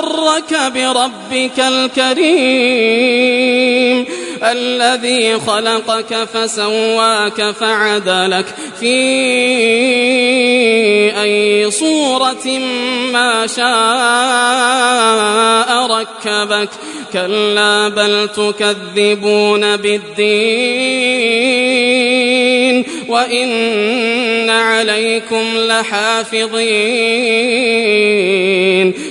غرك بربك الكريم. الذي خلقك فسواك فعدلك في أي صورة ما شاء ركبك. كلا بل تكذبون بالدين. وإن عليكم لحافظين.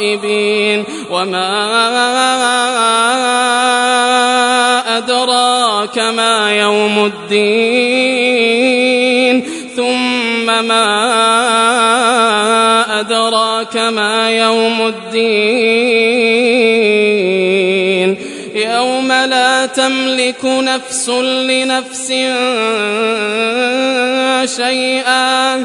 بغائبين وما أدراك ما يوم الدين. ثم ما أدراك ما يوم الدين. يوم لا تملك نفس لنفس شيئا.